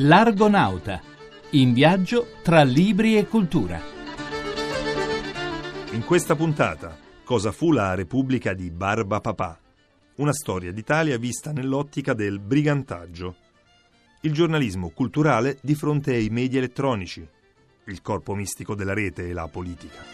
L'Argonauta, in viaggio tra libri e cultura. In questa puntata, cosa fu la Repubblica di Barba Papà? Una storia d'Italia vista nell'ottica del brigantaggio. Il giornalismo culturale di fronte ai media elettronici, il corpo mistico della rete e la politica.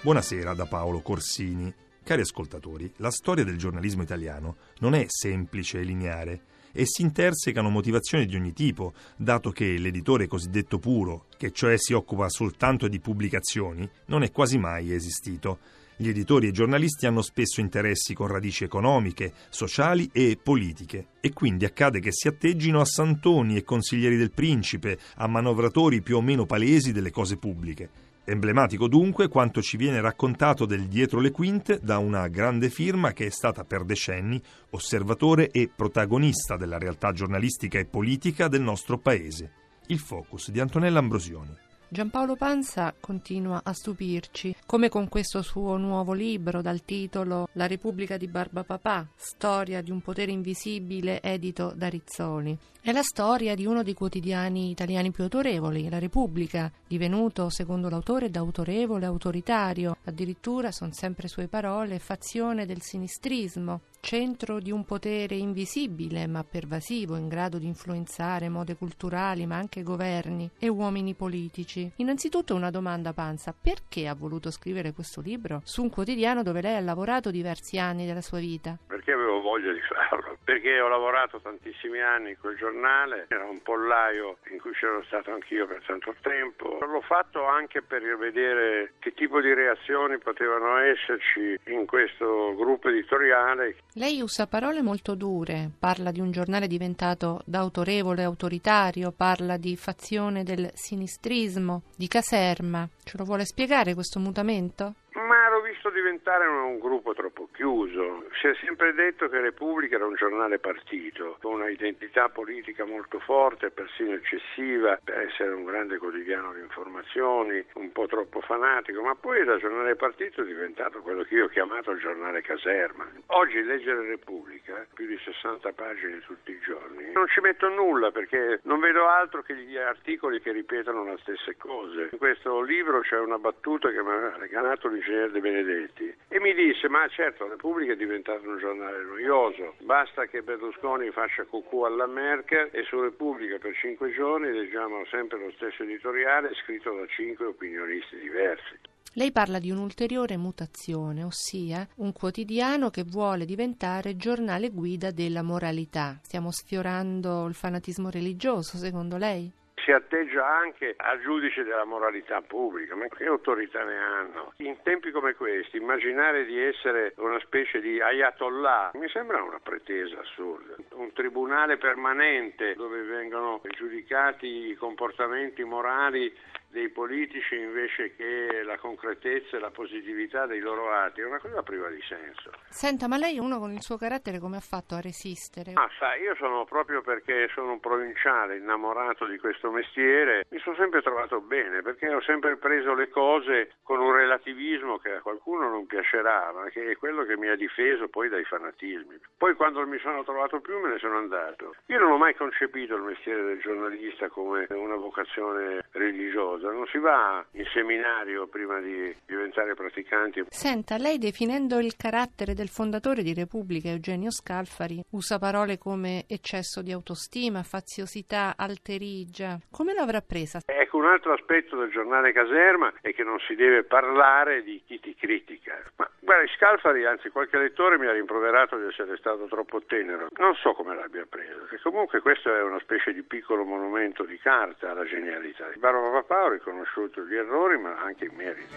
Buonasera da Paolo Corsini. Cari ascoltatori, la storia del giornalismo italiano non è semplice e lineare e si intersecano motivazioni di ogni tipo, dato che l'editore cosiddetto puro, che cioè si occupa soltanto di pubblicazioni, non è quasi mai esistito. Gli editori e giornalisti hanno spesso interessi con radici economiche, sociali e politiche e quindi accade che si atteggino a santoni e consiglieri del principe, a manovratori più o meno palesi delle cose pubbliche. Emblematico dunque quanto ci viene raccontato del dietro le quinte da una grande firma che è stata per decenni osservatore e protagonista della realtà giornalistica e politica del nostro paese. Il Focus di Antonella Ambrosioni. Giampaolo Panza continua a stupirci, come con questo suo nuovo libro dal titolo La Repubblica di Barba Papà, storia di un potere invisibile edito da Rizzoli. È la storia di uno dei quotidiani italiani più autorevoli, La Repubblica, divenuto, secondo l'autore, da autorevole autoritario, addirittura, sono sempre sue parole, fazione del sinistrismo, centro di un potere invisibile ma pervasivo, in grado di influenzare mode culturali ma anche governi e uomini politici. Innanzitutto una domanda panza, perché ha voluto scrivere questo libro su un quotidiano dove lei ha lavorato diversi anni della sua vita? Perché avevo voglia di farlo, perché ho lavorato tantissimi anni in quel giornale, era un pollaio in cui c'ero stato anch'io per tanto tempo, l'ho fatto anche per vedere che tipo di reazioni potevano esserci in questo gruppo editoriale lei usa parole molto dure, parla di un giornale diventato da autorevole autoritario, parla di fazione del sinistrismo, di caserma. Ce lo vuole spiegare questo mutamento? Ma l'ho visto diventare un gruppo troppo chiuso. Si è sempre detto che Repubblica era un giornale partito, con una identità politica molto forte, persino eccessiva, per essere un grande quotidiano di informazioni, un po' troppo fanatico, ma poi da giornale partito è diventato quello che io ho chiamato il giornale caserma. Oggi leggere Repubblica, più di 60 pagine tutti i giorni, non ci metto nulla perché non vedo altro che gli articoli che ripetono le stesse cose. In questo libro c'è una battuta che mi ha regalato l'ingegnere De Benedetti e mi disse ma certo la Repubblica è diventato un giornale noioso, basta che Berlusconi faccia cucù alla Merkel e su Repubblica per cinque giorni leggiamo sempre lo stesso editoriale scritto da cinque opinionisti diversi. Lei parla di un'ulteriore mutazione, ossia un quotidiano che vuole diventare giornale guida della moralità. Stiamo sfiorando il fanatismo religioso, secondo lei? Si atteggia anche al giudice della moralità pubblica, ma che autorità ne hanno? In tempi come questi, immaginare di essere una specie di ayatollah mi sembra una pretesa assurda. Un tribunale permanente dove vengono giudicati i comportamenti morali dei politici invece che la concretezza e la positività dei loro atti è una cosa priva di senso. Senta, ma lei uno con il suo carattere come ha fatto a resistere? Ah, sai, io sono proprio perché sono un provinciale innamorato di questo mestiere, mi sono sempre trovato bene perché ho sempre preso le cose con un relativismo che a qualcuno non piacerà, ma che è quello che mi ha difeso poi dai fanatismi. Poi quando mi sono trovato più me ne sono andato. Io non ho mai concepito il mestiere del giornalista come una vocazione religiosa cosa, non si va in seminario prima di diventare praticanti. Senta, lei definendo il carattere del fondatore di Repubblica, Eugenio Scalfari, usa parole come eccesso di autostima, faziosità, alterigia. Come l'avrà presa? Ecco, un altro aspetto del giornale Caserma è che non si deve parlare di chi ti critica. Ma guarda, Scalfari, anzi qualche lettore mi ha rimproverato di essere stato troppo tenero. Non so come l'abbia preso, che comunque questo è una specie di piccolo monumento di carta alla genialità. di Barba Papà riconosciuto gli errori ma anche i meriti.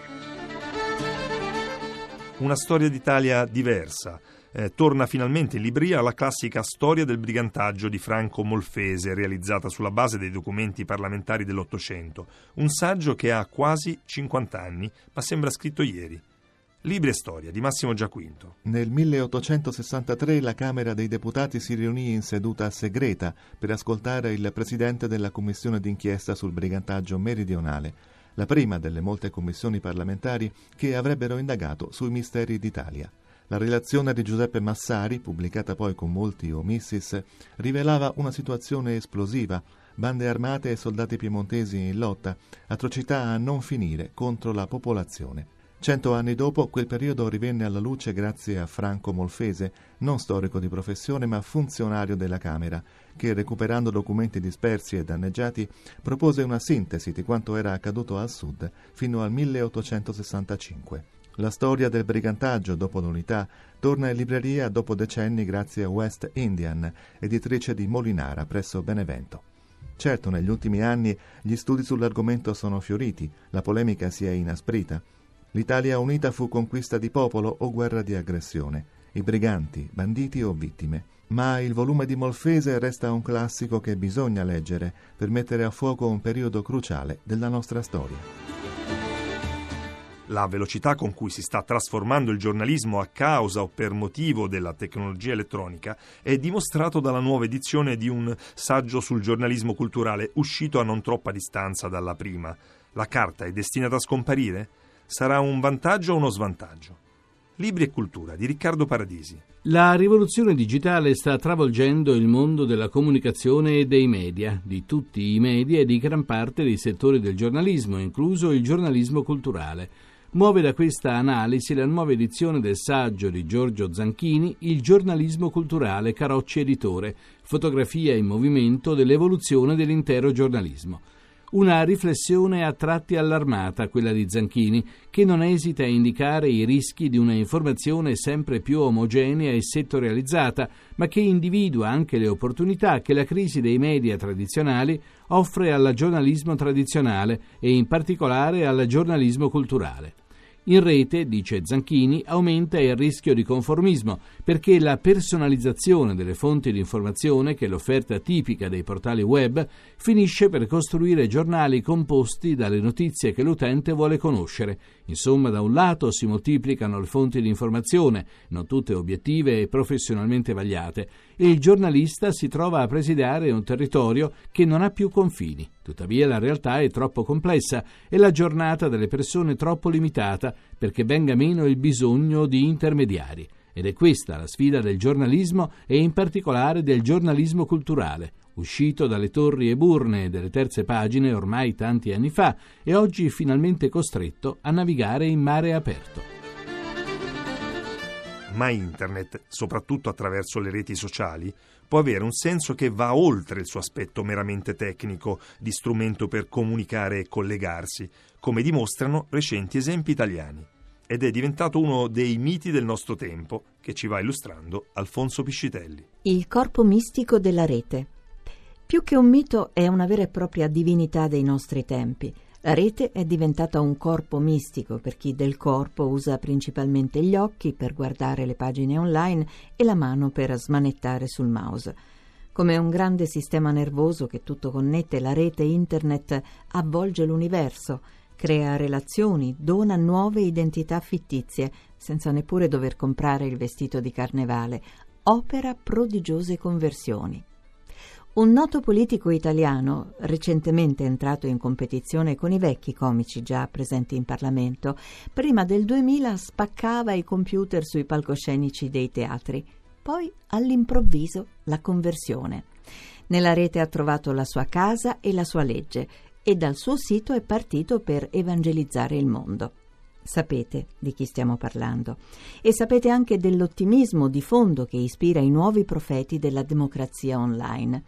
Una storia d'Italia diversa. Eh, torna finalmente in libreria la classica storia del brigantaggio di Franco Molfese, realizzata sulla base dei documenti parlamentari dell'Ottocento. Un saggio che ha quasi 50 anni, ma sembra scritto ieri. Libri e storia di Massimo Giaquinto. Nel 1863 la Camera dei Deputati si riunì in seduta segreta per ascoltare il presidente della commissione d'inchiesta sul brigantaggio meridionale, la prima delle molte commissioni parlamentari che avrebbero indagato sui misteri d'Italia. La relazione di Giuseppe Massari, pubblicata poi con molti omissis, rivelava una situazione esplosiva, bande armate e soldati piemontesi in lotta, atrocità a non finire contro la popolazione. Cento anni dopo, quel periodo rivenne alla luce grazie a Franco Molfese, non storico di professione ma funzionario della Camera, che recuperando documenti dispersi e danneggiati propose una sintesi di quanto era accaduto al sud fino al 1865. La storia del brigantaggio dopo l'unità torna in libreria dopo decenni grazie a West Indian, editrice di Molinara presso Benevento. Certo, negli ultimi anni gli studi sull'argomento sono fioriti, la polemica si è inasprita. L'Italia unita fu conquista di popolo o guerra di aggressione, i briganti, banditi o vittime. Ma il volume di Molfese resta un classico che bisogna leggere per mettere a fuoco un periodo cruciale della nostra storia. La velocità con cui si sta trasformando il giornalismo a causa o per motivo della tecnologia elettronica è dimostrato dalla nuova edizione di un saggio sul giornalismo culturale uscito a non troppa distanza dalla prima. La carta è destinata a scomparire? Sarà un vantaggio o uno svantaggio? Libri e cultura di Riccardo Paradisi. La rivoluzione digitale sta travolgendo il mondo della comunicazione e dei media, di tutti i media e di gran parte dei settori del giornalismo, incluso il giornalismo culturale. Muove da questa analisi la nuova edizione del saggio di Giorgio Zanchini, Il giornalismo culturale Carocci Editore, fotografia in movimento dell'evoluzione dell'intero giornalismo. Una riflessione a tratti allarmata, quella di Zanchini, che non esita a indicare i rischi di una informazione sempre più omogenea e settorializzata, ma che individua anche le opportunità che la crisi dei media tradizionali offre al giornalismo tradizionale e in particolare al giornalismo culturale. In rete, dice Zanchini, aumenta il rischio di conformismo perché la personalizzazione delle fonti di informazione, che è l'offerta tipica dei portali web, finisce per costruire giornali composti dalle notizie che l'utente vuole conoscere. Insomma, da un lato si moltiplicano le fonti di informazione, non tutte obiettive e professionalmente vagliate, il giornalista si trova a presidiare un territorio che non ha più confini. Tuttavia la realtà è troppo complessa e la giornata delle persone troppo limitata perché venga meno il bisogno di intermediari. Ed è questa la sfida del giornalismo e in particolare del giornalismo culturale, uscito dalle torri e burne delle terze pagine ormai tanti anni fa e oggi finalmente costretto a navigare in mare aperto. Ma internet, soprattutto attraverso le reti sociali, può avere un senso che va oltre il suo aspetto meramente tecnico di strumento per comunicare e collegarsi, come dimostrano recenti esempi italiani. Ed è diventato uno dei miti del nostro tempo che ci va illustrando Alfonso Piscitelli. Il corpo mistico della rete. Più che un mito è una vera e propria divinità dei nostri tempi. La rete è diventata un corpo mistico per chi del corpo usa principalmente gli occhi per guardare le pagine online e la mano per smanettare sul mouse. Come un grande sistema nervoso che tutto connette, la rete internet avvolge l'universo, crea relazioni, dona nuove identità fittizie, senza neppure dover comprare il vestito di carnevale, opera prodigiose conversioni. Un noto politico italiano, recentemente entrato in competizione con i vecchi comici già presenti in Parlamento, prima del 2000 spaccava i computer sui palcoscenici dei teatri. Poi, all'improvviso, la conversione. Nella rete ha trovato la sua casa e la sua legge e dal suo sito è partito per evangelizzare il mondo. Sapete di chi stiamo parlando e sapete anche dell'ottimismo di fondo che ispira i nuovi profeti della democrazia online.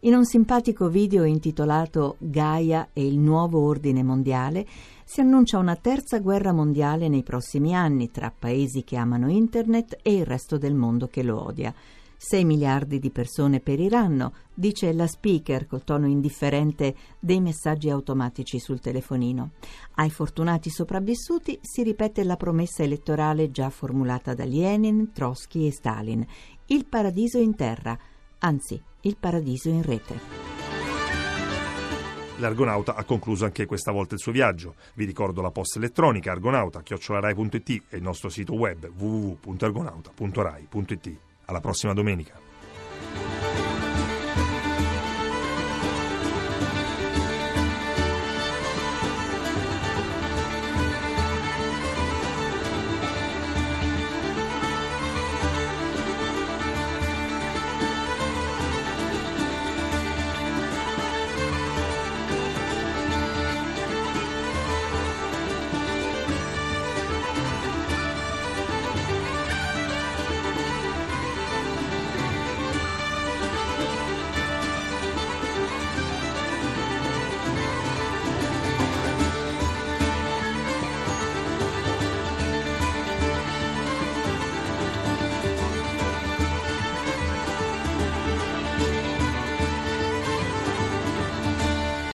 In un simpatico video intitolato Gaia e il nuovo ordine mondiale si annuncia una terza guerra mondiale nei prossimi anni tra paesi che amano Internet e il resto del mondo che lo odia. 6 miliardi di persone periranno, dice la speaker col tono indifferente dei messaggi automatici sul telefonino. Ai fortunati sopravvissuti si ripete la promessa elettorale già formulata da Lenin, Trotsky e Stalin. Il paradiso in terra, anzi, il paradiso in rete. L'Argonauta ha concluso anche questa volta il suo viaggio. Vi ricordo la posta elettronica argonauta.it e il nostro sito web www.argonauta.rai.it. Alla prossima domenica.